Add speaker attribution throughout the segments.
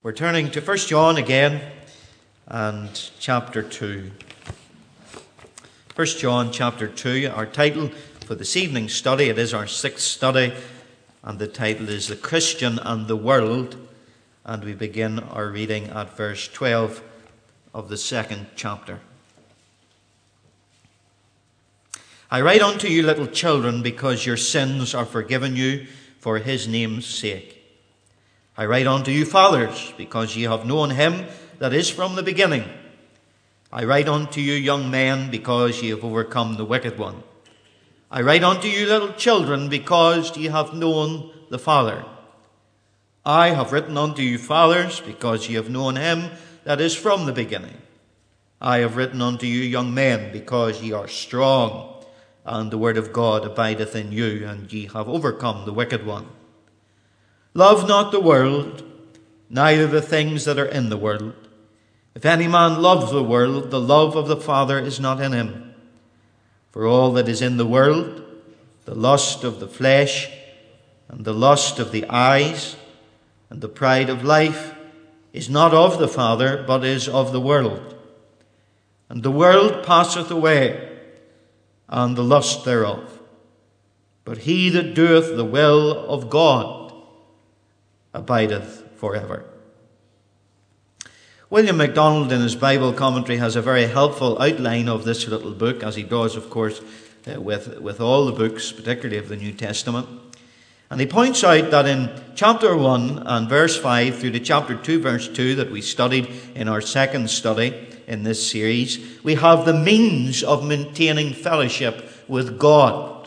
Speaker 1: We're turning to 1 John again and chapter 2. 1 John chapter 2, our title for this evening's study, it is our sixth study, and the title is The Christian and the World. And we begin our reading at verse 12 of the second chapter. I write unto you, little children, because your sins are forgiven you for his name's sake. I write unto you, fathers, because ye have known him that is from the beginning. I write unto you, young men, because ye have overcome the wicked one. I write unto you, little children, because ye have known the Father. I have written unto you, fathers, because ye have known him that is from the beginning. I have written unto you, young men, because ye are strong, and the word of God abideth in you, and ye have overcome the wicked one. Love not the world, neither the things that are in the world. If any man love the world, the love of the Father is not in him. For all that is in the world, the lust of the flesh, and the lust of the eyes, and the pride of life, is not of the Father, but is of the world. And the world passeth away, and the lust thereof. But he that doeth the will of God abideth forever. William MacDonald, in his Bible commentary, has a very helpful outline of this little book, as he does, of course, uh, with, with all the books, particularly of the New Testament. And he points out that in chapter 1 and verse 5 through to chapter 2, verse 2, that we studied in our second study in this series, we have the means of maintaining fellowship with God.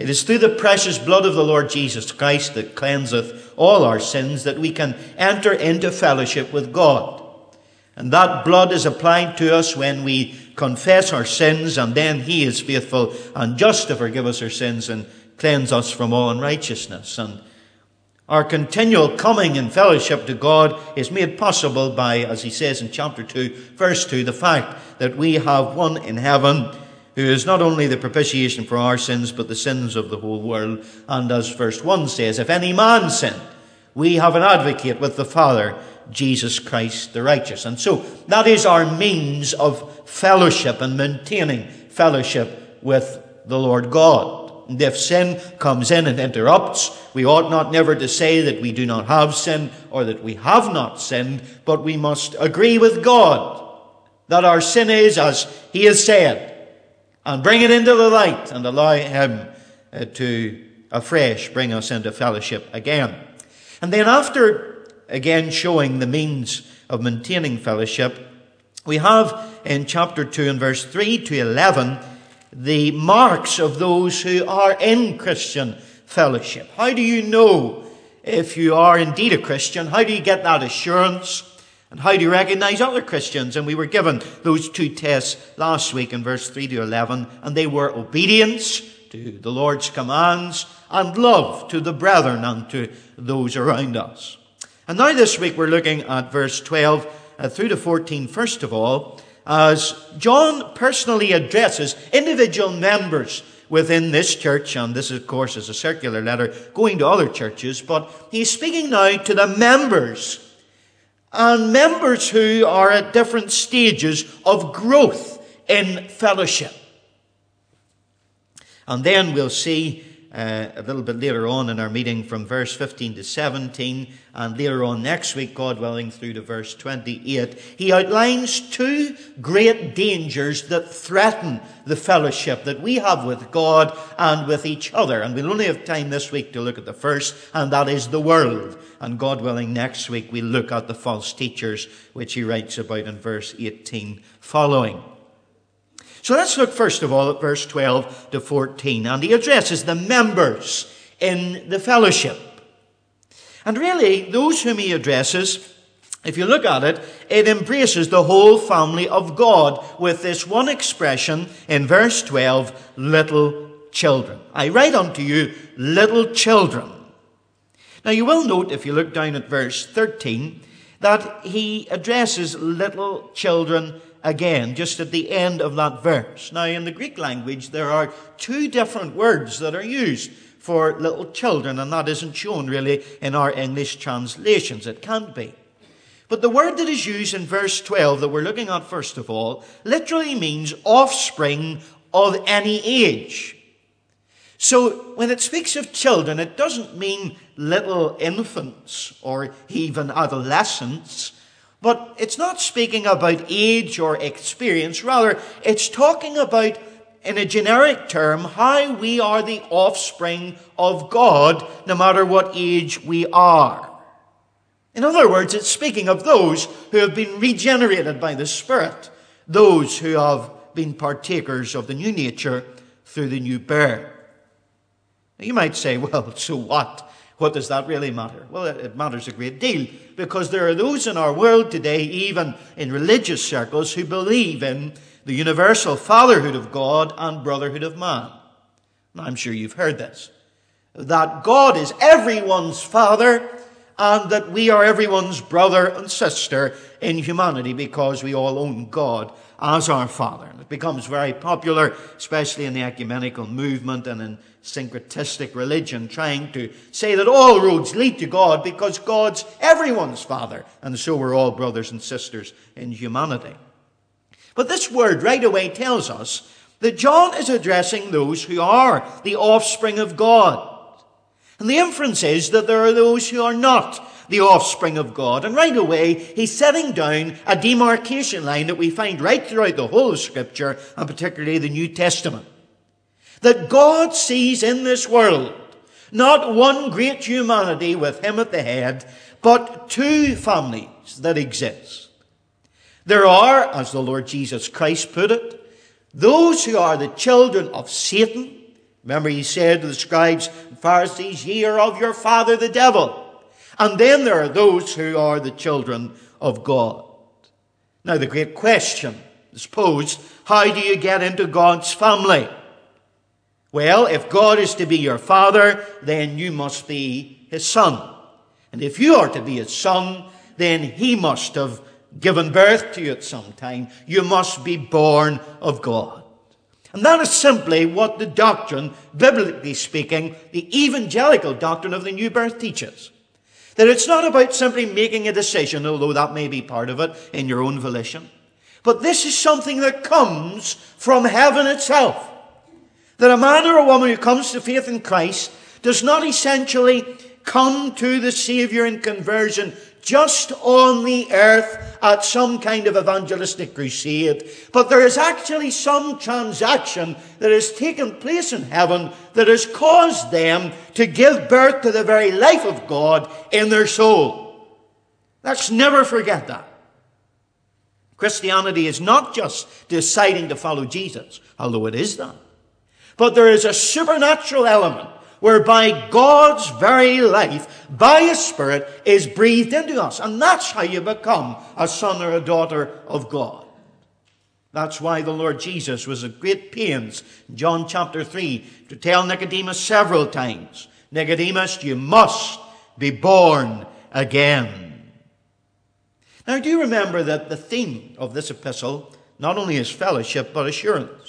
Speaker 1: It is through the precious blood of the Lord Jesus Christ that cleanseth all our sins that we can enter into fellowship with God. And that blood is applied to us when we confess our sins, and then He is faithful and just to forgive us our sins and cleanse us from all unrighteousness. And our continual coming in fellowship to God is made possible by, as He says in chapter 2, verse 2, the fact that we have one in heaven who is not only the propitiation for our sins, but the sins of the whole world. And as verse 1 says, if any man sin, we have an advocate with the Father, Jesus Christ the righteous. And so that is our means of fellowship and maintaining fellowship with the Lord God. And if sin comes in and interrupts, we ought not never to say that we do not have sin or that we have not sinned, but we must agree with God that our sin is as He has said and bring it into the light and allow Him uh, to afresh bring us into fellowship again. And then after again showing the means of maintaining fellowship, we have in chapter 2 and verse 3 to 11 the marks of those who are in Christian fellowship. How do you know if you are indeed a Christian? How do you get that assurance? And how do you recognize other Christians? And we were given those two tests last week in verse 3 to 11, and they were obedience to the Lord's commands and love to the brethren and to those around us. And now this week we're looking at verse 12 uh, through to 14, first of all, as John personally addresses individual members within this church, and this, of course, is a circular letter going to other churches, but he's speaking now to the members and members who are at different stages of growth in fellowship. And then we'll see uh, a little bit later on in our meeting from verse 15 to 17, and later on next week, God willing, through to verse 28, he outlines two great dangers that threaten the fellowship that we have with God and with each other. And we'll only have time this week to look at the first, and that is the world. And God willing, next week we'll look at the false teachers, which he writes about in verse 18 following. So let's look first of all at verse 12 to 14. And he addresses the members in the fellowship. And really, those whom he addresses, if you look at it, it embraces the whole family of God with this one expression in verse 12, little children. I write unto you, little children. Now you will note, if you look down at verse 13, that he addresses little children again, just at the end of that verse. Now, in the Greek language, there are two different words that are used for little children, and that isn't shown really in our English translations. It can't be. But the word that is used in verse 12 that we're looking at first of all literally means offspring of any age. So when it speaks of children, it doesn't mean little infants or even adolescents, but it's not speaking about age or experience. Rather, it's talking about, in a generic term, how we are the offspring of God, no matter what age we are. In other words, it's speaking of those who have been regenerated by the Spirit, those who have been partakers of the new nature through the new birth. You might say, well, so what? What does that really matter? Well, it matters a great deal because there are those in our world today, even in religious circles, who believe in the universal fatherhood of God and brotherhood of man. And I'm sure you've heard this. That God is everyone's father and that we are everyone's brother and sister in humanity because we all own God as our Father. And it becomes very popular, especially in the ecumenical movement and in syncretistic religion, trying to say that all roads lead to God because God's everyone's Father, and so we're all brothers and sisters in humanity. But this word right away tells us that John is addressing those who are the offspring of God. And the inference is that there are those who are not the offspring of God. And right away, he's setting down a demarcation line that we find right throughout the whole of Scripture, and particularly the New Testament. That God sees in this world not one great humanity with him at the head, but two families that exist. There are, as the Lord Jesus Christ put it, those who are the children of Satan, Remember, he said to the scribes and Pharisees, Ye are of your father the devil. And then there are those who are the children of God. Now, the great question is posed how do you get into God's family? Well, if God is to be your father, then you must be his son. And if you are to be his son, then he must have given birth to you at some time. You must be born of God. And that is simply what the doctrine, biblically speaking, the evangelical doctrine of the new birth teaches. That it's not about simply making a decision, although that may be part of it in your own volition. But this is something that comes from heaven itself. That a man or a woman who comes to faith in Christ does not essentially come to the Savior in conversion just on the earth at some kind of evangelistic crusade, but there is actually some transaction that has taken place in heaven that has caused them to give birth to the very life of God in their soul. Let's never forget that. Christianity is not just deciding to follow Jesus, although it is that. But there is a supernatural element whereby God's very life, by His Spirit, is breathed into us. And that's how you become a son or a daughter of God. That's why the Lord Jesus was at great pains in John chapter 3 to tell Nicodemus several times, Nicodemus, you must be born again. Now, do you remember that the theme of this epistle not only is fellowship, but assurance?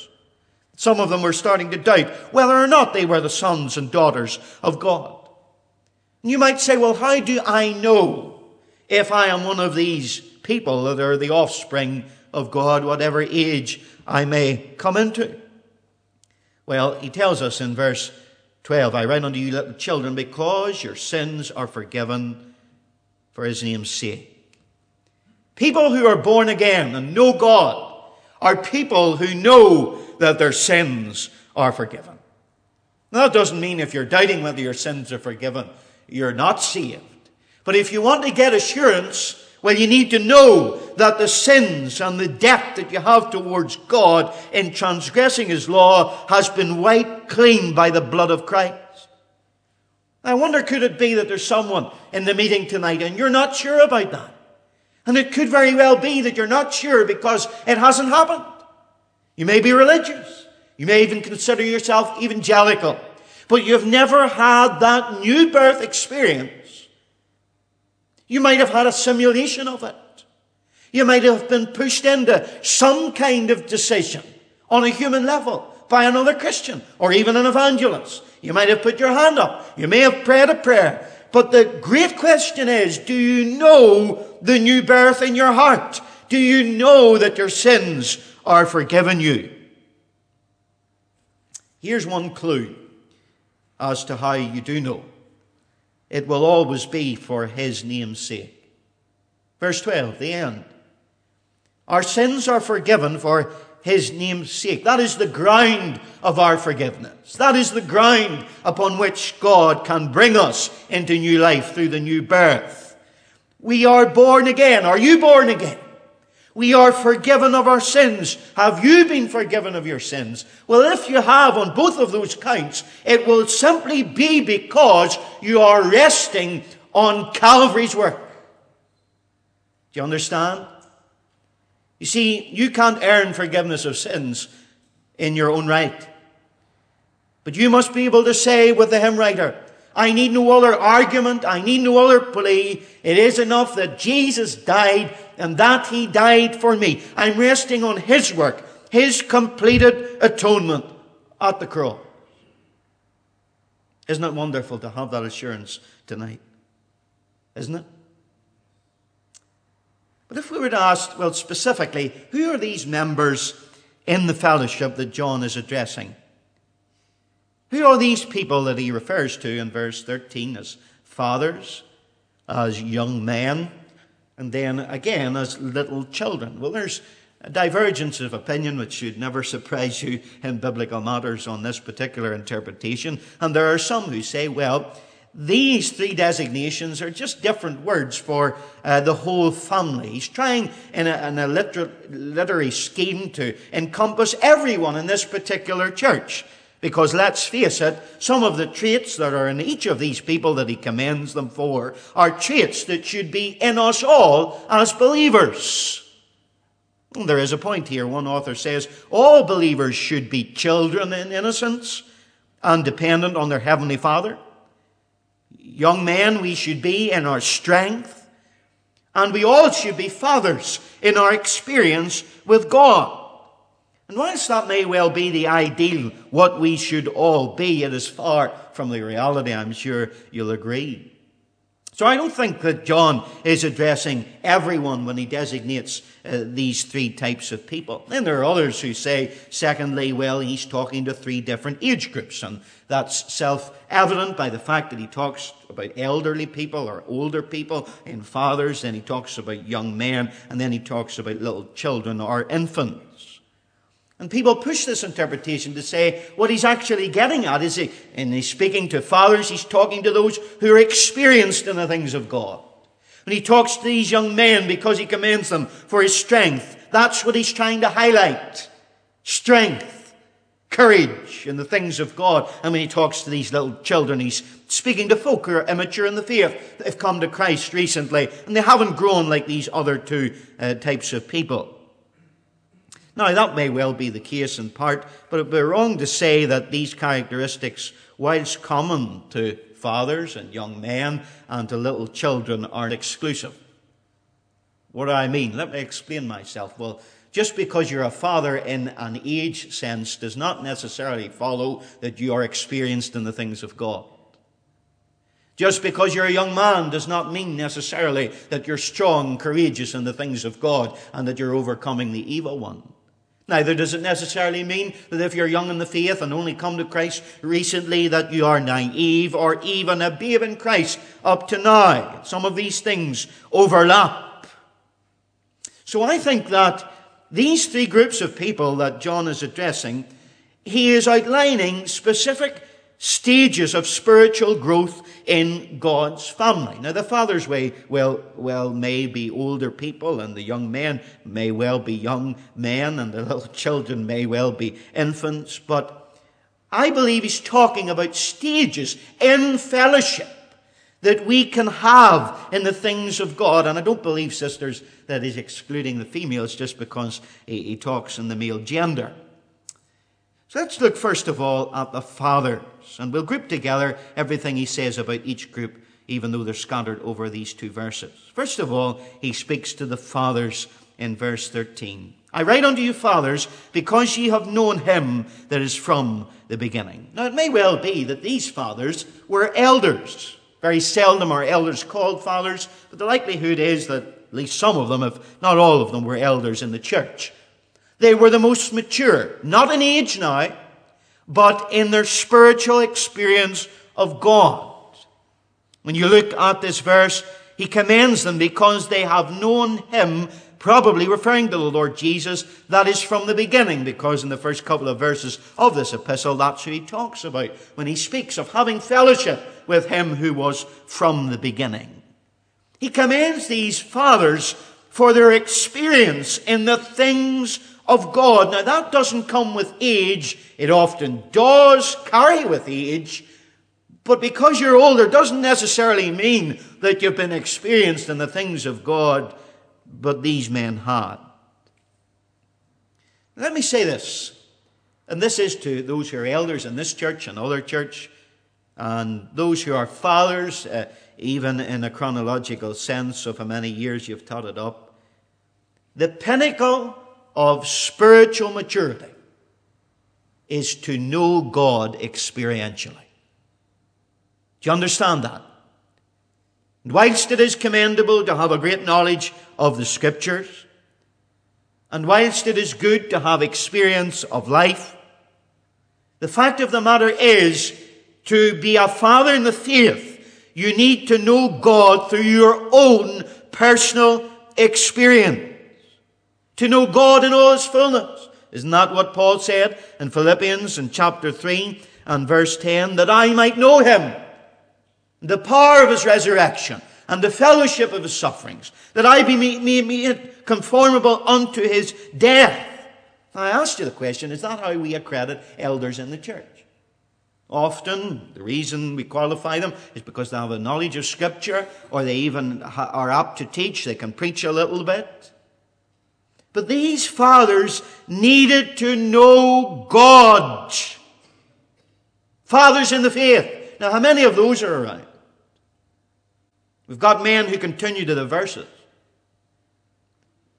Speaker 1: Some of them were starting to doubt whether or not they were the sons and daughters of God. And you might say, well, how do I know if I am one of these people that are the offspring of God, whatever age I may come into? Well, he tells us in verse 12, I write unto you, little children, because your sins are forgiven for his name's sake. People who are born again and know God are people who know that their sins are forgiven. Now, that doesn't mean if you're doubting whether your sins are forgiven, you're not saved. But if you want to get assurance, well, you need to know that the sins and the debt that you have towards God in transgressing His law has been wiped clean by the blood of Christ. I wonder, could it be that there's someone in the meeting tonight and you're not sure about that? And it could very well be that you're not sure because it hasn't happened. You may be religious. You may even consider yourself evangelical. But you've never had that new birth experience. You might have had a simulation of it. You might have been pushed into some kind of decision on a human level by another Christian or even an evangelist. You might have put your hand up. You may have prayed a prayer But the great question is, do you know the new birth in your heart? Do you know that your sins are forgiven you? Here's one clue as to how you do know. It will always be for his name's sake. Verse 12, the end. Our sins are forgiven for his name's sake. That is the ground of our forgiveness. That is the ground upon which God can bring us into new life through the new birth. We are born again. Are you born again? We are forgiven of our sins. Have you been forgiven of your sins? Well, if you have on both of those counts, it will simply be because you are resting on Calvary's work. Do you understand? You see, you can't earn forgiveness of sins in your own right. But you must be able to say with the hymn writer, I need no other argument. I need no other plea. It is enough that Jesus died and that he died for me. I'm resting on his work, his completed atonement at the cross. Isn't it wonderful to have that assurance tonight? Isn't it? But if we were to ask, well, specifically, who are these members in the fellowship that John is addressing? Who are these people that he refers to in verse 13 as fathers, as young men, and then again as little children? Well, there's a divergence of opinion which should never surprise you in biblical matters on this particular interpretation. And there are some who say, well, these three designations are just different words for uh, the whole family. He's trying in a, in a liter- literary scheme to encompass everyone in this particular church. Because let's face it, some of the traits that are in each of these people that he commends them for are traits that should be in us all as believers. And there is a point here. One author says all believers should be children in innocence and dependent on their heavenly Father. Young men, we should be in our strength. And we all should be fathers in our experience with God. And whilst that may well be the ideal, what we should all be, it is far from the reality, I'm sure you'll agree. So I don't think that John is addressing everyone when he designates uh, these three types of people. Then there are others who say, secondly, well, he's talking to three different age groups, and that's self-evident by the fact that he talks about elderly people or older people and fathers, then he talks about young men, and then he talks about little children or infants. And people push this interpretation to say what he's actually getting at is, he, and he's speaking to fathers, he's talking to those who are experienced in the things of God. When he talks to these young men because he commends them for his strength, that's what he's trying to highlight. Strength, courage in the things of God. And when he talks to these little children, he's speaking to folk who are immature in the faith that have come to Christ recently, and they haven't grown like these other two uh, types of people. Now, that may well be the case in part, but it would be wrong to say that these characteristics, whilst common to fathers and young men and to little children, aren't exclusive. What do I mean? Let me explain myself. Well, just because you're a father in an age sense does not necessarily follow that you are experienced in the things of God. Just because you're a young man does not mean necessarily that you're strong, courageous in the things of God and that you're overcoming the evil one. Neither does it necessarily mean that if you're young in the faith and only come to Christ recently that you are naive or even a babe in Christ up to now. Some of these things overlap. So I think that these three groups of people that John is addressing, he is outlining specific stages of spiritual growth in God's family. Now, the father's way, well, well, may be older people, and the young men may well be young men, and the little children may well be infants, but I believe he's talking about stages in fellowship that we can have in the things of God. And I don't believe, sisters, that he's excluding the females just because he, he talks in the male gender. So let's look first of all at the and we'll group together everything he says about each group, even though they're scattered over these two verses. First of all, he speaks to the fathers in verse 13. I write unto you, fathers, because ye have known him that is from the beginning. Now, it may well be that these fathers were elders. Very seldom are elders called fathers, but the likelihood is that at least some of them, if not all of them, were elders in the church. They were the most mature, not in age now, but in their spiritual experience of God. When you look at this verse, he commends them because they have known him, probably referring to the Lord Jesus, that is from the beginning, because in the first couple of verses of this epistle, that's who he talks about when he speaks of having fellowship with him who was from the beginning. He commends these fathers for their experience in the things of God. Now that doesn't come with age. It often does carry with age. But because you're older doesn't necessarily mean that you've been experienced in the things of God, but these men had. Let me say this, and this is to those who are elders in this church and other church, and those who are fathers, uh, even in a chronological sense of how many years you've taught it up. The pinnacle of spiritual maturity is to know God experientially. Do you understand that? And whilst it is commendable to have a great knowledge of the scriptures, and whilst it is good to have experience of life, the fact of the matter is to be a father in the faith, you need to know God through your own personal experience to know God in all his fullness. Isn't that what Paul said in Philippians in chapter 3 and verse 10? That I might know him, the power of his resurrection, and the fellowship of his sufferings, that I be made conformable unto his death. I asked you the question, is that how we accredit elders in the church? Often, the reason we qualify them is because they have a knowledge of Scripture, or they even are apt to teach. They can preach a little bit. But these fathers needed to know God. Fathers in the faith. Now, how many of those are around? We've got men who continue to the verses.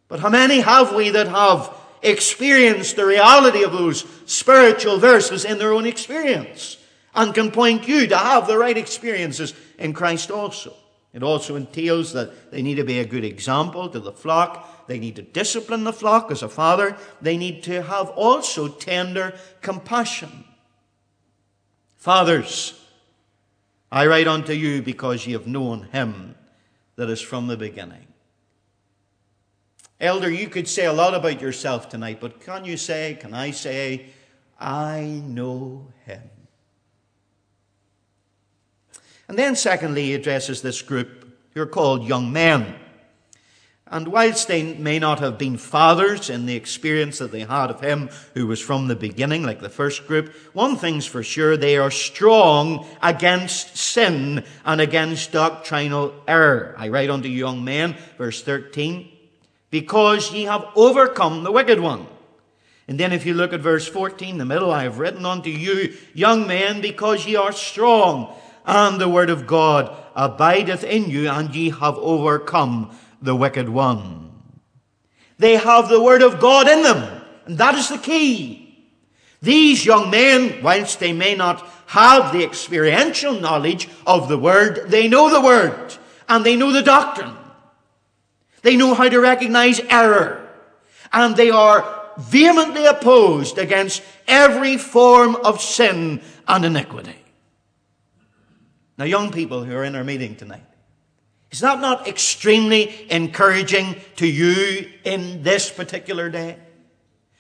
Speaker 1: But how many have we that have experienced the reality of those spiritual verses in their own experience and can point you to have the right experiences in Christ also? It also entails that they need to be a good example to the flock. They need to discipline the flock as a father. They need to have also tender compassion. Fathers, I write unto you because ye have known him that is from the beginning. Elder, you could say a lot about yourself tonight, but can you say, can I say, I know him? And then, secondly, he addresses this group who are called young men. And whilst they may not have been fathers in the experience that they had of him who was from the beginning, like the first group, one thing's for sure, they are strong against sin and against doctrinal error. I write unto young men, verse 13, because ye have overcome the wicked one. And then if you look at verse 14, the middle, I have written unto you, young men, because ye are strong and the word of God abideth in you, and ye have overcome the wicked one. They have the word of God in them, and that is the key. These young men, whilst they may not have the experiential knowledge of the word, they know the word, and they know the doctrine. They know how to recognize error, and they are vehemently opposed against every form of sin and iniquity. Now, young people who are in our meeting tonight, is that not extremely encouraging to you in this particular day?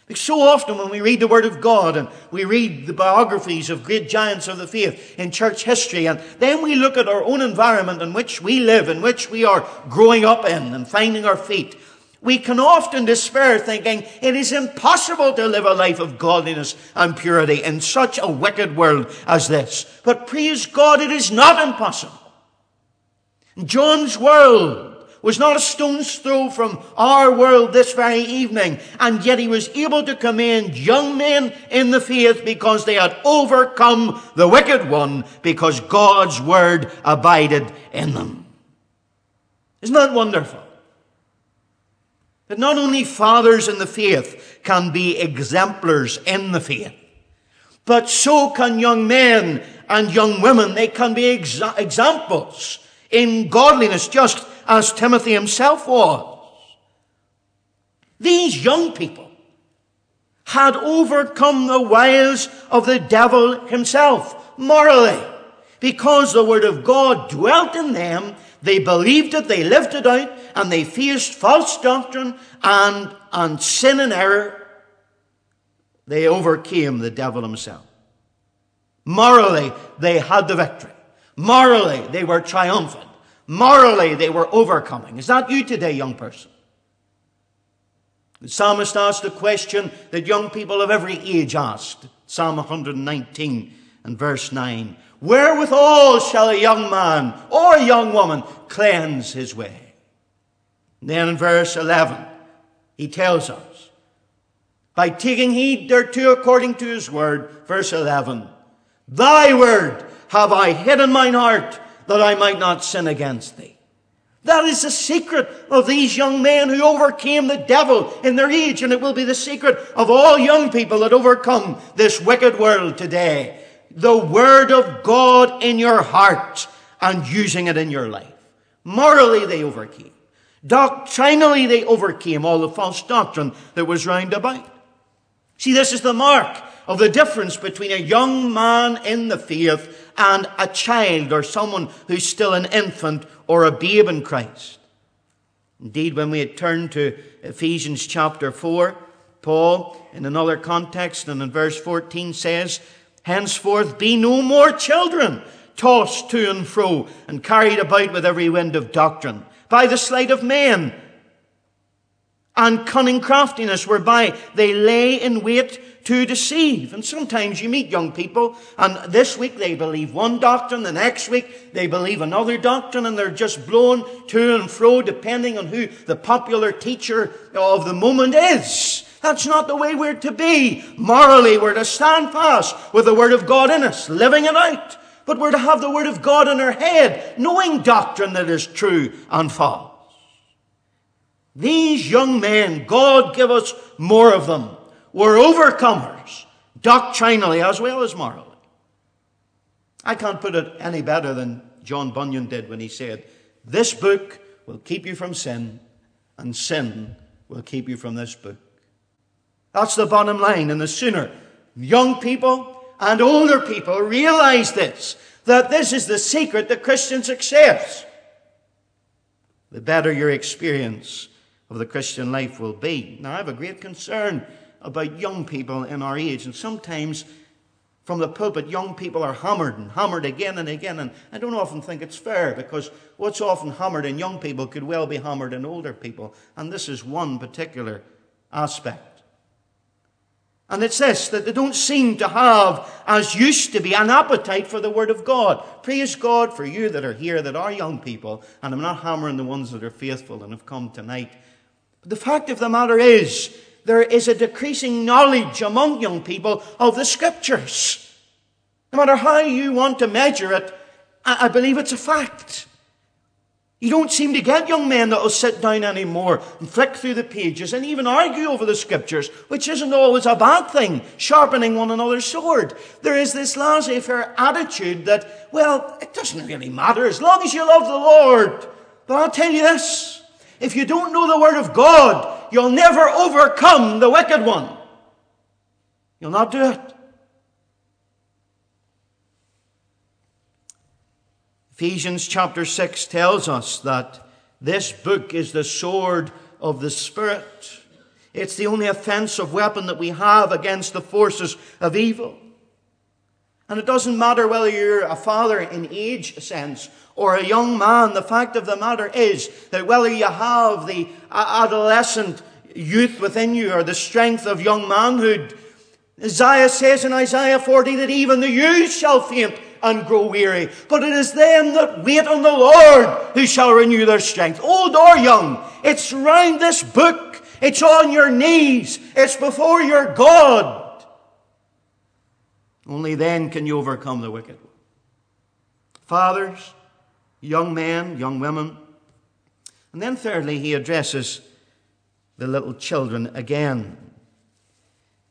Speaker 1: Because so often when we read the Word of God and we read the biographies of great giants of the faith in church history, and then we look at our own environment in which we live, in which we are growing up in and finding our feet, we can often despair thinking it is impossible to live a life of godliness and purity in such a wicked world as this. But praise God, it is not impossible. John's world was not a stone's throw from our world this very evening, and yet he was able to commend young men in the faith because they had overcome the wicked one because God's word abided in them. Isn't that wonderful? That not only fathers in the faith can be exemplars in the faith, But so can young men and young women. They can be exa- examples in godliness, just as Timothy himself was. These young people had overcome the wiles of the devil himself morally. Because the word of God dwelt in them, they believed it, they lived it out, and they faced false doctrine and, and sin and error. They overcame the devil himself. Morally, they had the victory. Morally, they were triumphant. Morally, they were overcoming. Is that you today, young person? The psalmist asked a question that young people of every age asked. Psalm 119 and verse 9. Wherewithal shall a young man or a young woman cleanse his way? And then in verse 11, he tells us, by taking heed thereto according to his word, verse 11, Thy word have I hid in mine heart that I might not sin against thee. That is the secret of these young men who overcame the devil in their age, and it will be the secret of all young people that overcome this wicked world today. The Word of God in your heart and using it in your life. Morally, they overcame. Doctrinally, they overcame all the false doctrine that was round about. See, this is the mark of the difference between a young man in the faith and a child or someone who's still an infant or a babe in Christ. Indeed, when we had turned to Ephesians chapter 4, Paul, in another context and in verse 14 says, Henceforth be no more children, tossed to and fro and carried about with every wind of doctrine, by the sleight of men and cunning craftiness whereby they lay in wait to deceive. And sometimes you meet young people, and this week they believe one doctrine, the next week they believe another doctrine, and they're just blown to and fro depending on who the popular teacher of the moment is. That's not the way we're to be. Morally, we're to stand fast with the Word of God in us, living it out. But we're to have the Word of God in our head, knowing doctrine that is true and false. These young men, God give us more of them were overcomers, doctrinally as well as morally. I can't put it any better than John Bunyan did when he said, This book will keep you from sin, and sin will keep you from this book. That's the bottom line. And the sooner young people and older people realize this, that this is the secret to Christian success, the better your experience of the Christian life will be. Now, I have a great concern about young people in our age. And sometimes from the pulpit, young people are hammered and hammered again and again. And I don't often think it's fair because what's often hammered in young people could well be hammered in older people. And this is one particular aspect. And it's this that they don't seem to have, as used to be, an appetite for the Word of God. Praise God for you that are here, that are young people. And I'm not hammering the ones that are faithful and have come tonight. But the fact of the matter is, there is a decreasing knowledge among young people of the scriptures. No matter how you want to measure it, I, believe it's a fact. You don't seem to get young men that will sit down anymore and flick through the pages and even argue over the scriptures, which isn't always a bad thing, sharpening one another's sword. There is this laissez faire attitude that, well, it doesn't really matter as long as you love the Lord. But I'll tell you this if you don't know the Word of God, you'll never overcome the wicked one. You'll not do it. Ephesians chapter 6 tells us that this book is the sword of the Spirit. It's the only offensive weapon that we have against the forces of evil. And it doesn't matter whether you're a father in age sense or a young man. The fact of the matter is that whether you have the adolescent youth within you or the strength of young manhood, Isaiah says in Isaiah 40 that even the youth shall faint and grow weary. But it is them that wait on the Lord who shall renew their strength. Old or young, it's round this book. It's on your knees. It's before your God. Only then can you overcome the wicked one. Fathers, young men, young women. And then, thirdly, he addresses the little children again.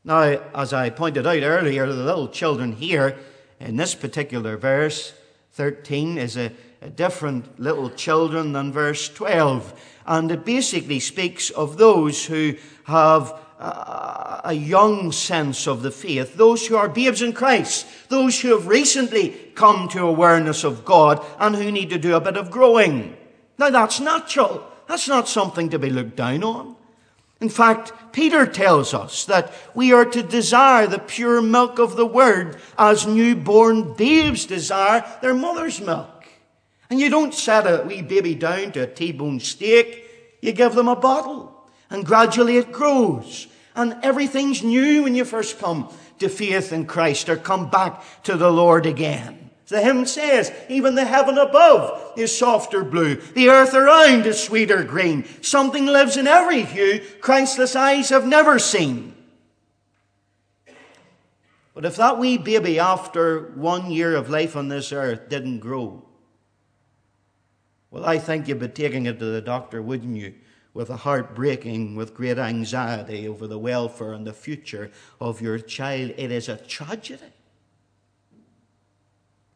Speaker 1: Now, as I pointed out earlier, the little children here in this particular verse, 13, is a, a different little children than verse 12. And it basically speaks of those who have a young sense of the faith, those who are babes in Christ, those who have recently come to awareness of God and who need to do a bit of growing. Now that's natural. That's not something to be looked down on. In fact, Peter tells us that we are to desire the pure milk of the word as newborn babes desire their mother's milk. And you don't set a wee baby down to a T-bone steak. You give them a bottle. And gradually it grows. And everything's new when you first come to faith in Christ or come back to the Lord again. The hymn says, even the heaven above is softer blue. The earth around is sweeter green. Something lives in every hue Christless eyes have never seen. But if that wee baby after one year of life on this earth didn't grow, well, I think you'd be taking it to the doctor, wouldn't you? With a heart breaking, with great anxiety over the welfare and the future of your child. It is a tragedy.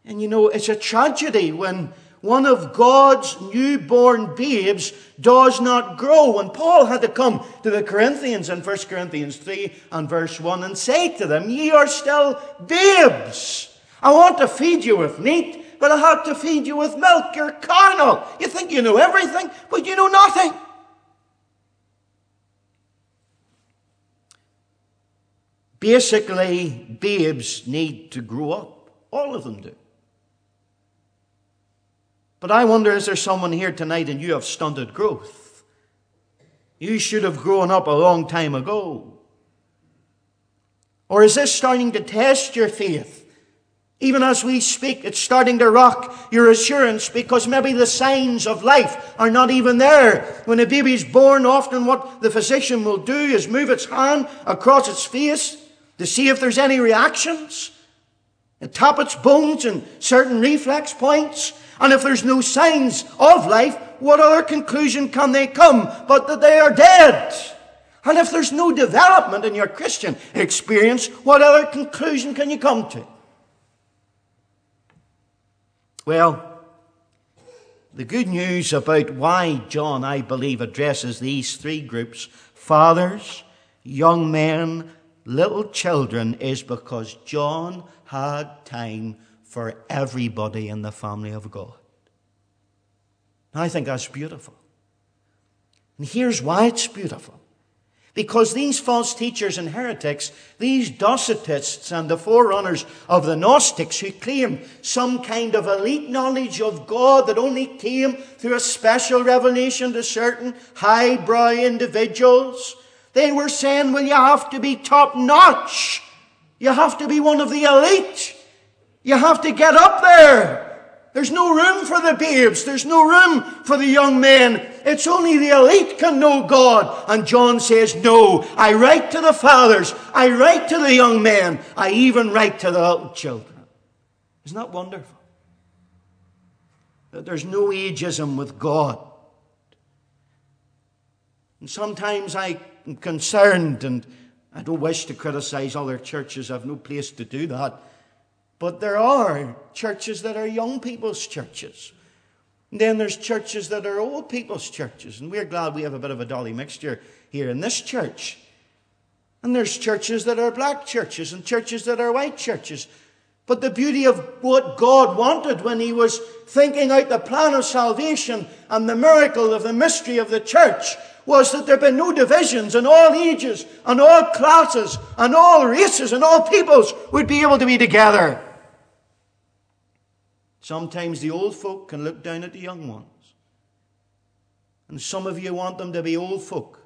Speaker 1: And you know, it's a tragedy when one of God's newborn babes does not grow. And Paul had to come to the Corinthians in 1 Corinthians 3 and verse 1 and say to them, Ye are still babes. I want to feed you with meat, but I have to feed you with milk. You're carnal. You think you know everything, but you know nothing. Basically, babes need to grow up. All of them do. But I wonder is there someone here tonight and you have stunted growth? You should have grown up a long time ago. Or is this starting to test your faith? Even as we speak, it's starting to rock your assurance because maybe the signs of life are not even there. When a baby is born, often what the physician will do is move its hand across its face to see if there's any reactions and tap its bones and certain reflex points and if there's no signs of life, what other conclusion can they come but that they are dead? And if there's no development in your Christian experience, what other conclusion can you come to? Well, the good news about why John, I believe, addresses these three groups fathers, young men, little children is because John had time for everybody in the family of God. I think that's beautiful. And here's why it's beautiful. Because these false teachers and heretics, these Docetists and the forerunners of the Gnostics who claim some kind of elite knowledge of God that only came through a special revelation to certain highbrow individuals, they were saying, well, you have to be top notch. You have to be one of the elite. You have to get up there. There's no room for the babes. There's no room for the young men. It's only the elite can know God. And John says, no, I write to the fathers. I write to the young men. I even write to the little children. Isn't that wonderful? That there's no ageism with God. And sometimes I am concerned and I don't wish to criticize other churches. I've no place to do that. But there are churches that are young people's churches. And then there's churches that are old people's churches. And we're glad we have a bit of a dolly mixture here in this church. And there's churches that are black churches and churches that are white churches. But the beauty of what God wanted when He was thinking out the plan of salvation and the miracle of the mystery of the church was that there be no divisions and all ages and all classes and all races and all peoples would be able to be together. Sometimes the old folk can look down at the young ones. And some of you want them to be old folk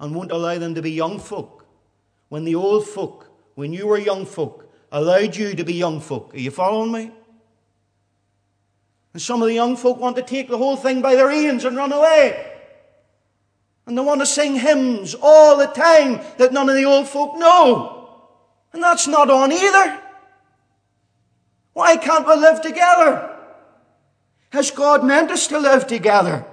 Speaker 1: and won't allow them to be young folk. When the old folk, when you were young folk, allowed you to be young folk. Are you following me? And some of the young folk want to take the whole thing by the reins and run away. And they want to sing hymns all the time that none of the old folk know. And that's not on either. Why can't we live together? Has God meant us to live together?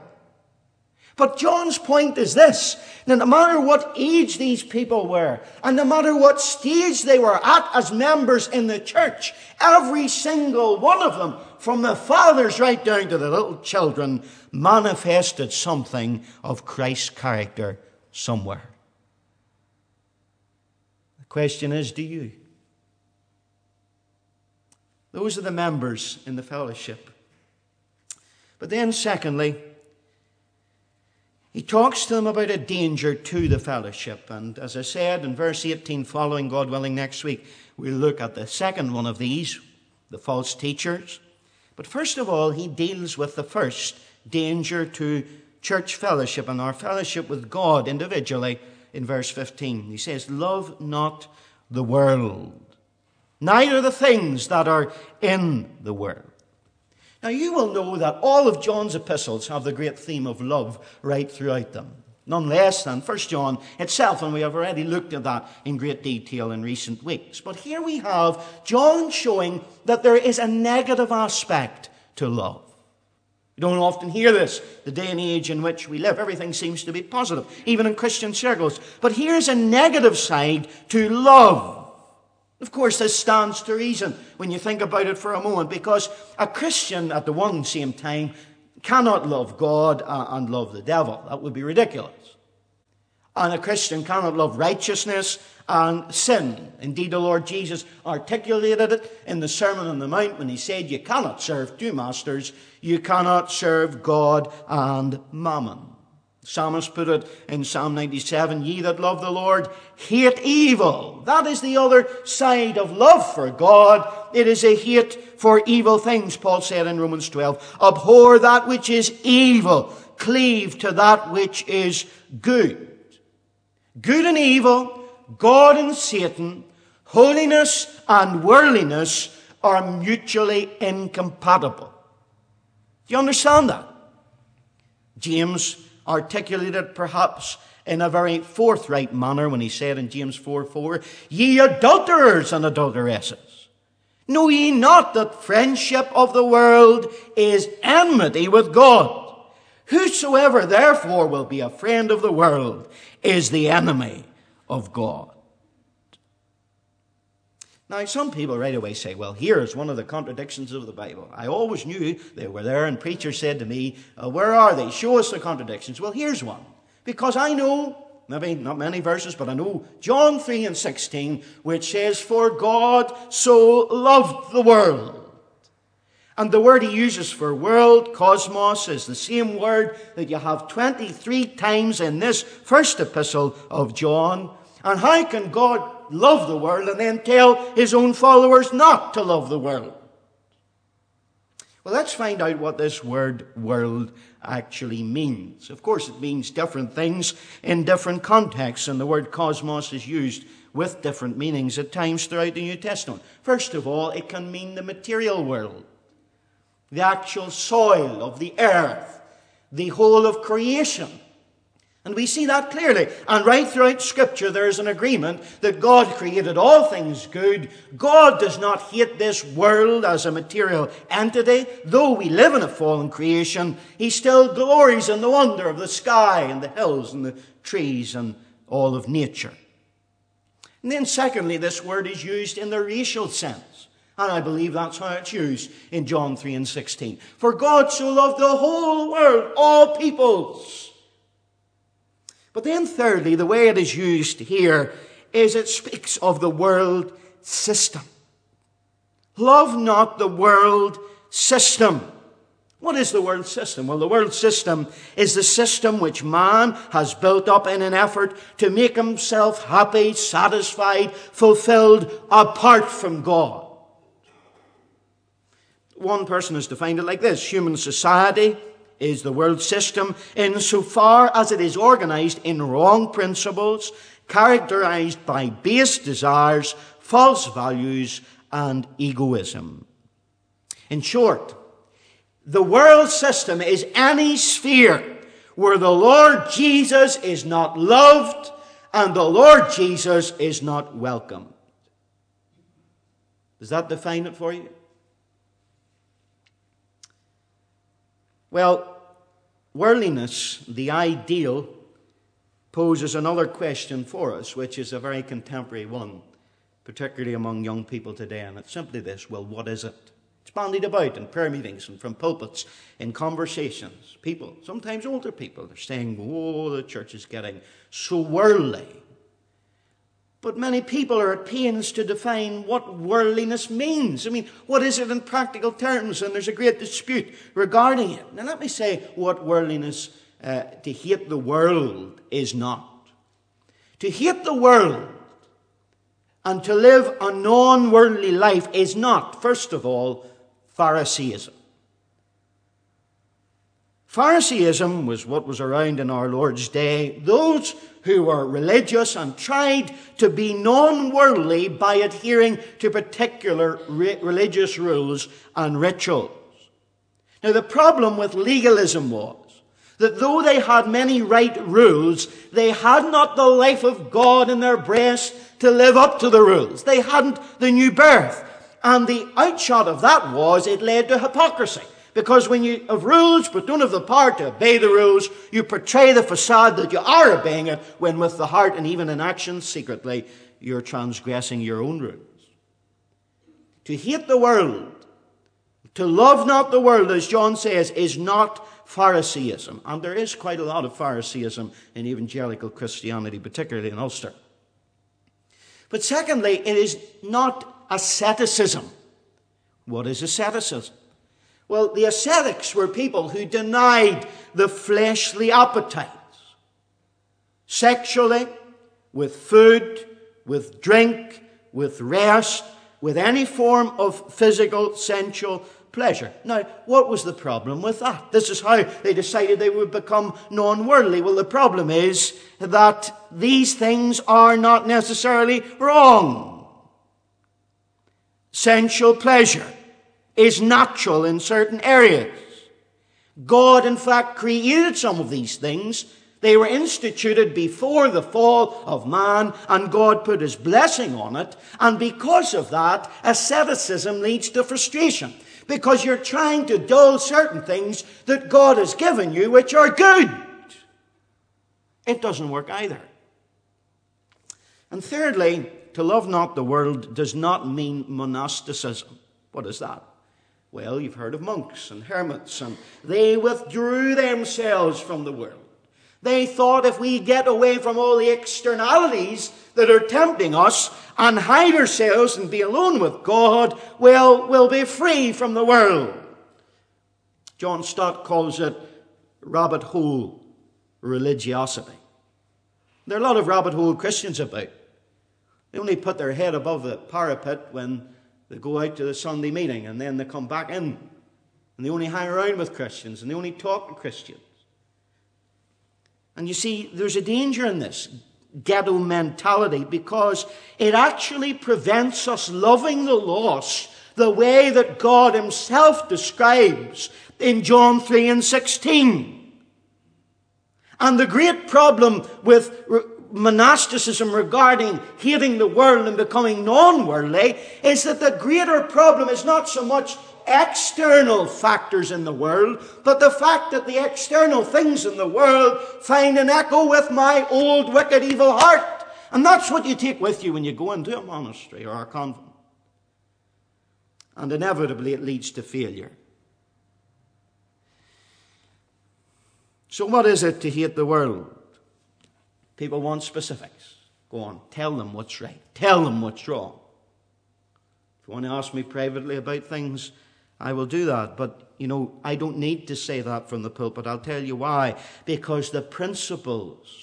Speaker 2: But John's point is this that no matter what age these people were, and no matter what stage they were at as members in the church, every single one of them, from the fathers right down to the little children, manifested something of Christ's character somewhere. The question is do you? Those are the members in the fellowship. But then, secondly, he talks to them about a danger to the fellowship. And as I said in verse 18, following God willing next week, we'll look at the second one of these, the false teachers. But first of all, he deals with the first danger to church fellowship and our fellowship with God individually in verse 15. He says, Love not the world, neither the things that are in the world. Now, you will know that all of John's epistles have the great theme of love right throughout them. None less than 1 John itself, and we have already looked at that in great detail in recent weeks. But here we have John showing that there is a negative aspect to love. You don't often hear this, the day and age in which we live. Everything seems to be positive, even in Christian circles. But here's a negative side to love. Of course, this stands to reason when you think about it for a moment, because a Christian at the one same time cannot love God uh, and love the devil. That would be ridiculous. And a Christian cannot love righteousness and sin. Indeed, the Lord Jesus articulated it in the Sermon on the Mount when he said, You cannot serve two masters, you cannot serve God and mammon. Psalmist put it in Psalm 97 Ye that love the Lord hate evil. That is the other side of love for God. It is a hate for evil things, Paul said in Romans 12. Abhor that which is evil, cleave to that which is good. Good and evil, God and Satan, holiness and worldliness are mutually incompatible. Do you understand that? James articulated perhaps in a very forthright manner when he said in James 4 4, Ye adulterers and adulteresses, know ye not that friendship of the world is enmity with God? Whosoever therefore will be a friend of the world is the enemy of God. Now, some people right away say, well, here's one of the contradictions of the Bible. I always knew they were there, and preachers said to me, uh, Where are they? Show us the contradictions. Well, here's one. Because I know, maybe not many verses, but I know John 3 and 16, which says, For God so loved the world. And the word he uses for world, cosmos, is the same word that you have 23 times in this first epistle of John. And how can God love the world and then tell his own followers not to love the world? Well, let's find out what this word world actually means. Of course, it means different things in different contexts, and the word cosmos is used with different meanings at times throughout the New Testament. First of all, it can mean the material world, the actual soil of the earth, the whole of creation. And we see that clearly. And right throughout Scripture, there is an agreement that God created all things good. God does not hate this world as a material entity. Though we live in a fallen creation, He still glories in the wonder of the sky and the hills and the trees and all of nature. And then, secondly, this word is used in the racial sense. And I believe that's how it's used in John 3 and 16. For God so loved the whole world, all peoples but then, thirdly, the way it is used here is it speaks of the world system. Love not the world system. What is the world system? Well, the world system is the system which man has built up in an effort to make himself happy, satisfied, fulfilled apart from God. One person has defined it like this human society is the world system insofar as it is organized in wrong principles, characterized by base desires, false values, and egoism. In short, the world system is any sphere where the Lord Jesus is not loved and the Lord Jesus is not welcomed. Does that define it for you? Well, worldliness, the ideal, poses another question for us, which is a very contemporary one, particularly among young people today, and it's simply this well, what is it? It's bandied about in prayer meetings and from pulpits, in conversations. People, sometimes older people, are saying, Oh, the church is getting so worldly. But many people are at pains to define what worldliness means. I mean, what is it in practical terms? And there's a great dispute regarding it. Now, let me say what worldliness, uh, to hate the world, is not. To hate the world and to live a non worldly life is not, first of all, Phariseeism. Phariseeism was what was around in our Lord's day. Those who were religious and tried to be non worldly by adhering to particular re- religious rules and rituals. Now, the problem with legalism was that though they had many right rules, they had not the life of God in their breast to live up to the rules. They hadn't the new birth. And the outshot of that was it led to hypocrisy. Because when you have rules but don't have the power to obey the rules, you portray the facade that you are obeying it, when with the heart and even in action secretly, you're transgressing your own rules. To hate the world, to love not the world, as John says, is not Phariseeism. And there is quite a lot of Phariseeism in evangelical Christianity, particularly in Ulster. But secondly, it is not asceticism. What is asceticism? Well, the ascetics were people who denied the fleshly appetites. Sexually, with food, with drink, with rest, with any form of physical, sensual pleasure. Now, what was the problem with that? This is how they decided they would become non worldly. Well, the problem is that these things are not necessarily wrong. Sensual pleasure is natural in certain areas. God, in fact, created some of these things. They were instituted before the fall of man, and God put his blessing on it. And because of that, asceticism leads to frustration. Because you're trying to dull certain things that God has given you, which are good. It doesn't work either. And thirdly, to love not the world does not mean monasticism. What is that? Well, you've heard of monks and hermits, and they withdrew themselves from the world. They thought if we get away from all the externalities that are tempting us and hide ourselves and be alone with God, well, we'll be free from the world. John Stott calls it rabbit hole religiosity. There are a lot of rabbit hole Christians about. They only put their head above the parapet when they go out to the Sunday meeting and then they come back in. And they only hang around with Christians and they only talk to Christians. And you see, there's a danger in this ghetto mentality because it actually prevents us loving the lost the way that God Himself describes in John 3 and 16. And the great problem with monasticism regarding hating the world and becoming non worldly is that the greater problem is not so much external factors in the world, but the fact that the external things in the world find an echo with my old, wicked, evil heart. And that's what you take with you when you go into a monastery or a convent. And inevitably, it leads to failure. So, what is it to hate the world? People want specifics. Go on, tell them what's right, tell them what's wrong. If you want to ask me privately about things, I will do that. But, you know, I don't need to say that from the pulpit. I'll tell you why. Because the principles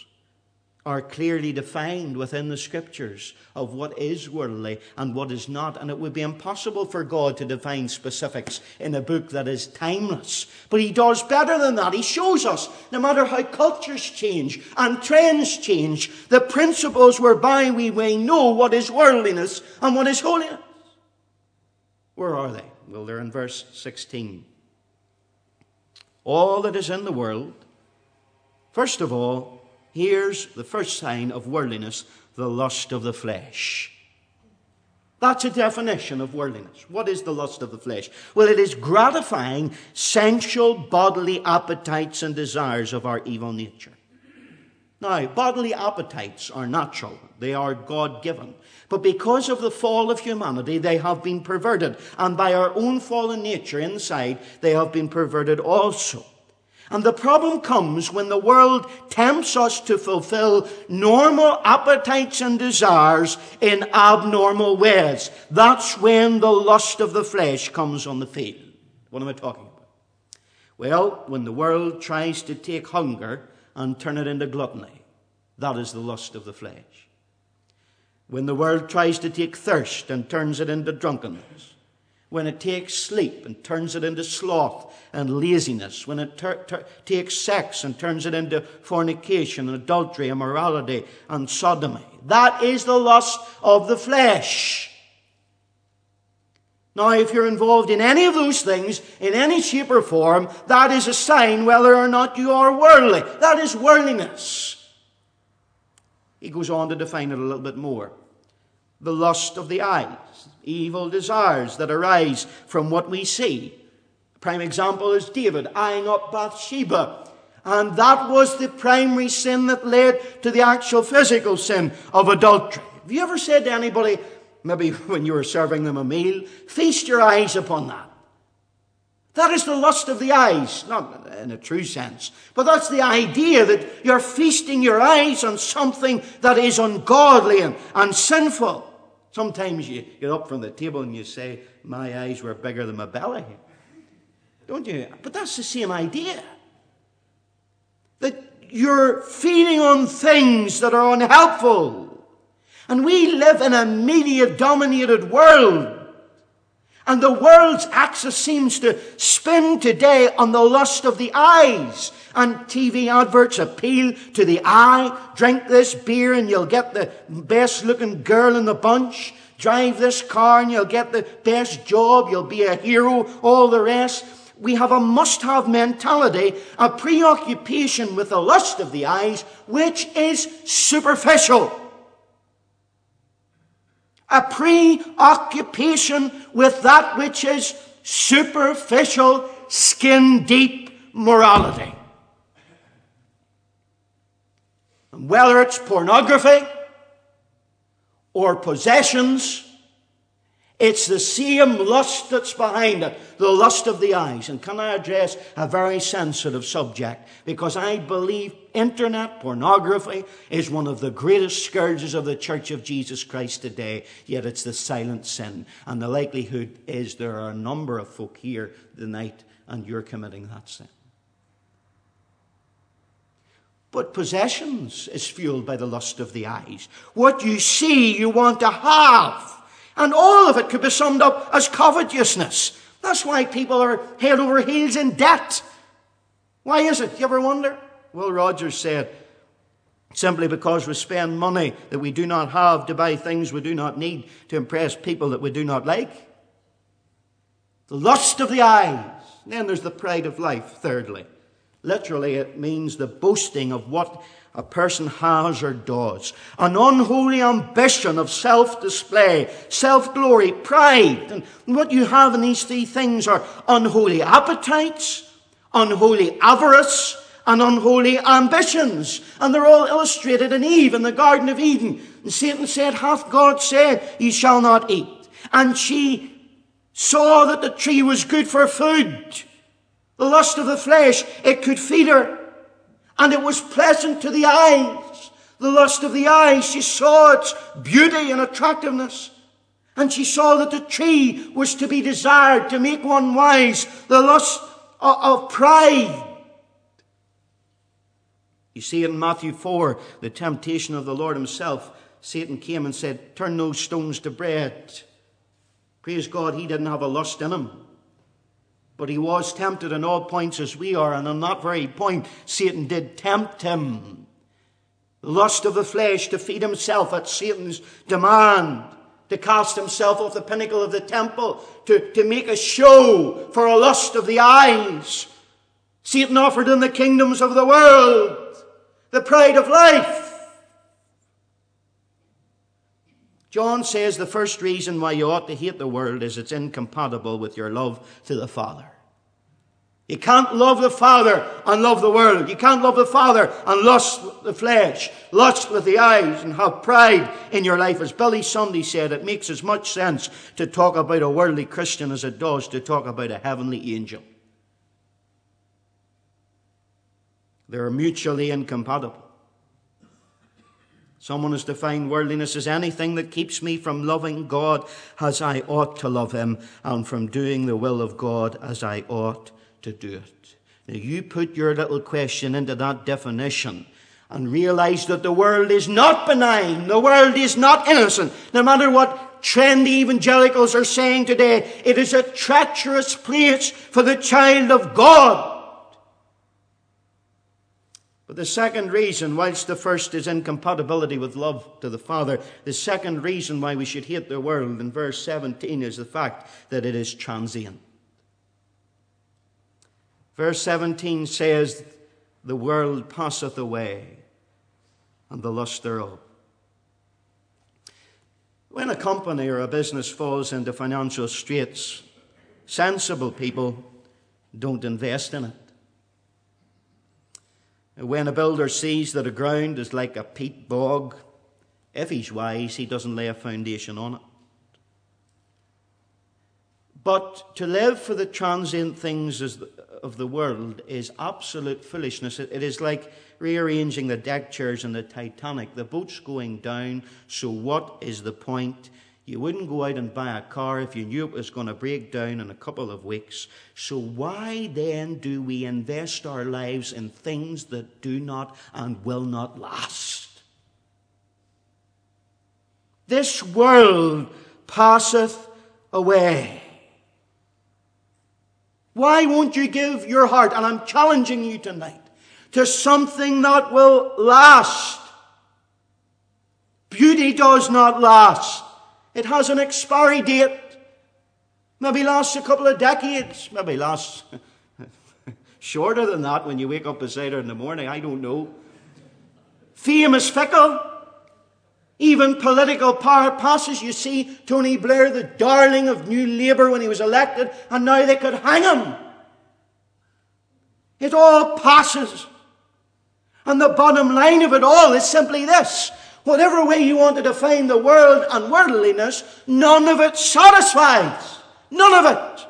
Speaker 2: are clearly defined within the scriptures of what is worldly and what is not. And it would be impossible for God to define specifics in a book that is timeless. But He does better than that. He shows us, no matter how cultures change and trends change, the principles whereby we may know what is worldliness and what is holiness. Where are they? Well, they're in verse 16. All that is in the world, first of all, here's the first sign of worldliness the lust of the flesh. That's a definition of worldliness. What is the lust of the flesh? Well, it is gratifying sensual bodily appetites and desires of our evil nature. Now, bodily appetites are natural, they are God given. But because of the fall of humanity, they have been perverted. And by our own fallen nature inside, they have been perverted also. And the problem comes when the world tempts us to fulfill normal appetites and desires in abnormal ways. That's when the lust of the flesh comes on the field. What am I talking about? Well, when the world tries to take hunger and turn it into gluttony, that is the lust of the flesh. When the world tries to take thirst and turns it into drunkenness, when it takes sleep and turns it into sloth and laziness, when it ter- ter- takes sex and turns it into fornication and adultery, immorality and sodomy. That is the lust of the flesh. Now, if you're involved in any of those things, in any shape or form, that is a sign whether or not you are worldly. That is worldliness. He goes on to define it a little bit more. The lust of the eyes evil desires that arise from what we see. A prime example is David eyeing up Bathsheba. And that was the primary sin that led to the actual physical sin of adultery. Have you ever said to anybody, maybe when you were serving them a meal, feast your eyes upon that? That is the lust of the eyes, not in a true sense, but that's the idea that you're feasting your eyes on something that is ungodly and, and sinful. Sometimes you get up from the table and you say, My eyes were bigger than my belly. Don't you? But that's the same idea. That you're feeding on things that are unhelpful. And we live in a media dominated world. And the world's axis seems to spin today on the lust of the eyes. And TV adverts appeal to the eye. Drink this beer and you'll get the best looking girl in the bunch. Drive this car and you'll get the best job. You'll be a hero. All the rest. We have a must have mentality, a preoccupation with the lust of the eyes, which is superficial a preoccupation with that which is superficial, skin deep morality. And whether it's pornography or possessions it's the same lust that's behind it, the lust of the eyes. And can I address a very sensitive subject? Because I believe internet pornography is one of the greatest scourges of the Church of Jesus Christ today, yet it's the silent sin. And the likelihood is there are a number of folk here tonight and you're committing that sin. But possessions is fueled by the lust of the eyes. What you see, you want to have. And all of it could be summed up as covetousness. That's why people are head over heels in debt. Why is it? You ever wonder? Will Rogers said, simply because we spend money that we do not have to buy things we do not need to impress people that we do not like. The lust of the eyes. Then there's the pride of life, thirdly. Literally, it means the boasting of what a person has or does. An unholy ambition of self display, self glory, pride. And what you have in these three things are unholy appetites, unholy avarice, and unholy ambitions. And they're all illustrated in Eve in the Garden of Eden. And Satan said, Hath God said, Ye shall not eat? And she saw that the tree was good for food. The lust of the flesh, it could feed her and it was pleasant to the eyes. The lust of the eyes, she saw its beauty and attractiveness. And she saw that the tree was to be desired to make one wise. The lust of pride. You see in Matthew 4, the temptation of the Lord himself. Satan came and said, Turn those stones to bread. Praise God, he didn't have a lust in him. But he was tempted in all points as we are, and on that very point, Satan did tempt him. Lust of the flesh to feed himself at Satan's demand, to cast himself off the pinnacle of the temple, to, to make a show for a lust of the eyes. Satan offered him the kingdoms of the world, the pride of life. John says the first reason why you ought to hate the world is it's incompatible with your love to the Father. You can't love the Father and love the world. You can't love the Father and lust the flesh, lust with the eyes, and have pride in your life. As Billy Sunday said, it makes as much sense to talk about a worldly Christian as it does to talk about a heavenly angel. They're mutually incompatible. Someone has defined worldliness as anything that keeps me from loving God as I ought to love Him and from doing the will of God as I ought to do it. Now, you put your little question into that definition and realize that the world is not benign, the world is not innocent, no matter what trendy evangelicals are saying today. It is a treacherous place for the child of God. But the second reason, whilst the first is incompatibility with love to the Father, the second reason why we should hate the world in verse 17 is the fact that it is transient. Verse 17 says, The world passeth away, and the lust thereof. When a company or a business falls into financial straits, sensible people don't invest in it. When a builder sees that a ground is like a peat bog, if he's wise, he doesn't lay a foundation on it. But to live for the transient things of the world is absolute foolishness. It is like rearranging the deck chairs in the Titanic. The boat's going down, so what is the point? You wouldn't go out and buy a car if you knew it was going to break down in a couple of weeks. So, why then do we invest our lives in things that do not and will not last? This world passeth away. Why won't you give your heart, and I'm challenging you tonight, to something that will last? Beauty does not last. It has an expiry date. Maybe lasts a couple of decades. Maybe lasts shorter than that when you wake up beside her in the morning. I don't know. Fame is fickle. Even political power passes. You see, Tony Blair, the darling of New Labour when he was elected, and now they could hang him. It all passes. And the bottom line of it all is simply this Whatever way you want to define the world and worldliness, none of it satisfies. None of it.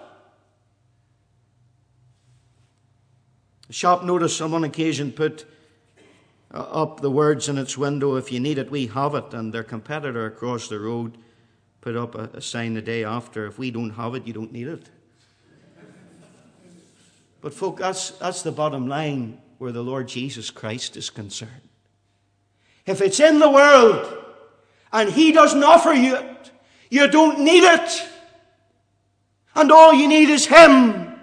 Speaker 2: A shop notice on one occasion put uh, up the words in its window, if you need it, we have it. And their competitor across the road put up a, a sign the day after, if we don't have it, you don't need it. But, folk, that's, that's the bottom line where the Lord Jesus Christ is concerned. If it's in the world and He doesn't offer you it, you don't need it. And all you need is Him.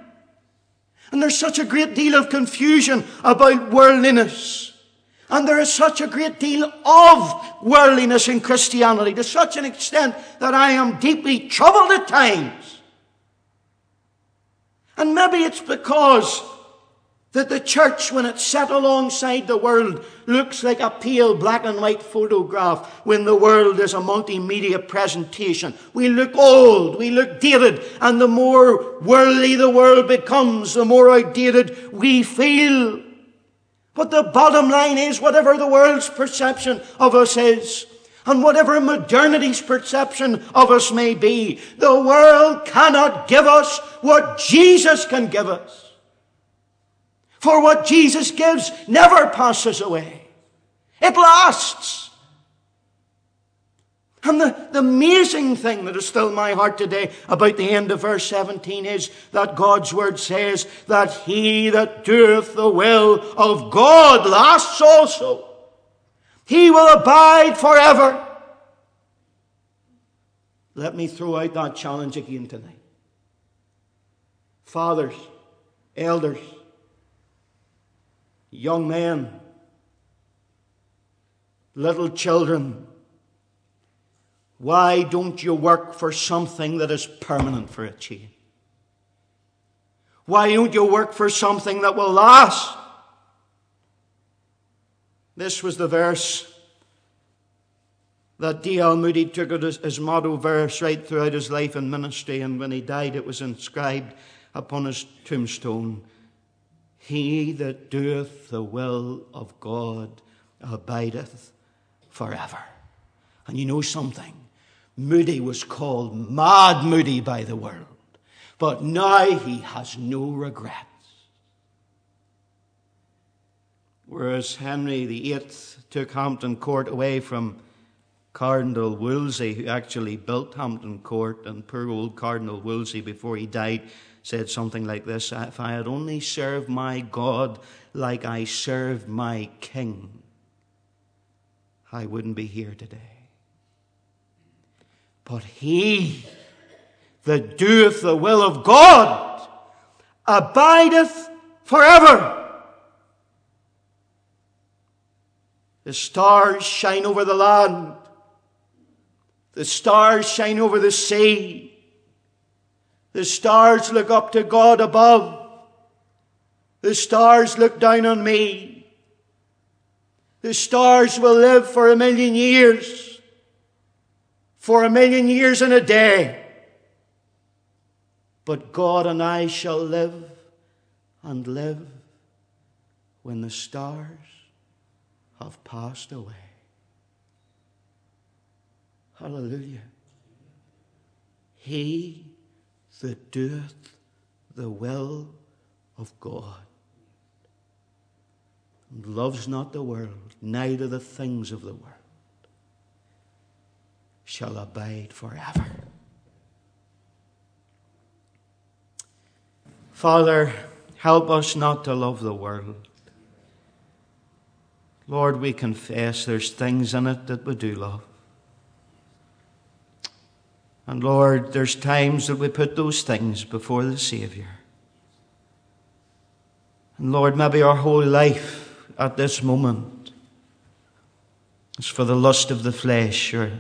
Speaker 2: And there's such a great deal of confusion about worldliness. And there is such a great deal of worldliness in Christianity to such an extent that I am deeply troubled at times. And maybe it's because that the church, when it's set alongside the world, looks like a pale black and white photograph when the world is a multimedia presentation. We look old, we look dated, and the more worldly the world becomes, the more outdated we feel. But the bottom line is whatever the world's perception of us is, and whatever modernity's perception of us may be, the world cannot give us what Jesus can give us. For what Jesus gives never passes away. It lasts. And the, the amazing thing that is still in my heart today about the end of verse 17 is that God's word says that he that doeth the will of God lasts also. He will abide forever. Let me throw out that challenge again tonight. Fathers, elders, young men, little children, why don't you work for something that is permanent for a change? Why don't you work for something that will last? This was the verse that D.L. Moody took as his motto verse right throughout his life and ministry, and when he died, it was inscribed upon his tombstone He that doeth the will of God abideth forever. And you know something? Moody was called Mad Moody by the world, but now he has no regrets. Whereas Henry VIII took Hampton Court away from Cardinal Wolsey, who actually built Hampton Court, and poor old Cardinal Wolsey, before he died, said something like this If I had only served my God like I served my King, I wouldn't be here today. But he that doeth the will of God abideth forever. The stars shine over the land. The stars shine over the sea. The stars look up to God above. The stars look down on me. The stars will live for a million years. For a million years and a day. But God and I shall live and live when the stars have passed away. Hallelujah. He that doeth the will of God and loves not the world, neither the things of the world, shall abide forever. Father, help us not to love the world. Lord, we confess there's things in it that we do love. And Lord, there's times that we put those things before the Saviour. And Lord, maybe our whole life at this moment is for the lust of the flesh or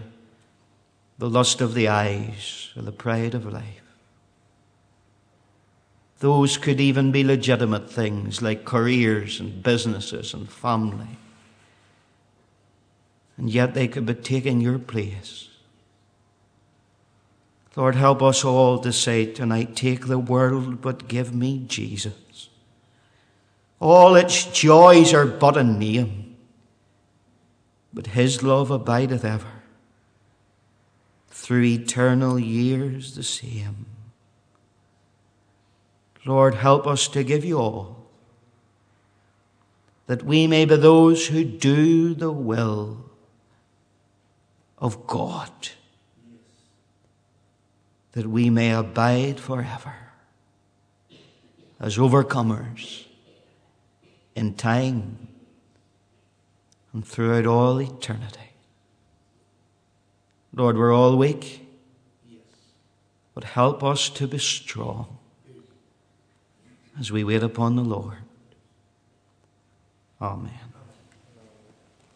Speaker 2: the lust of the eyes or the pride of life. Those could even be legitimate things like careers and businesses and family. And yet they could be taking your place. Lord, help us all to say tonight take the world, but give me Jesus. All its joys are but a name, but his love abideth ever, through eternal years the same. Lord, help us to give you all, that we may be those who do the will of God that we may abide forever as overcomers in time and throughout all eternity. Lord, we're all weak, but help us to be strong as we wait upon the Lord. Amen.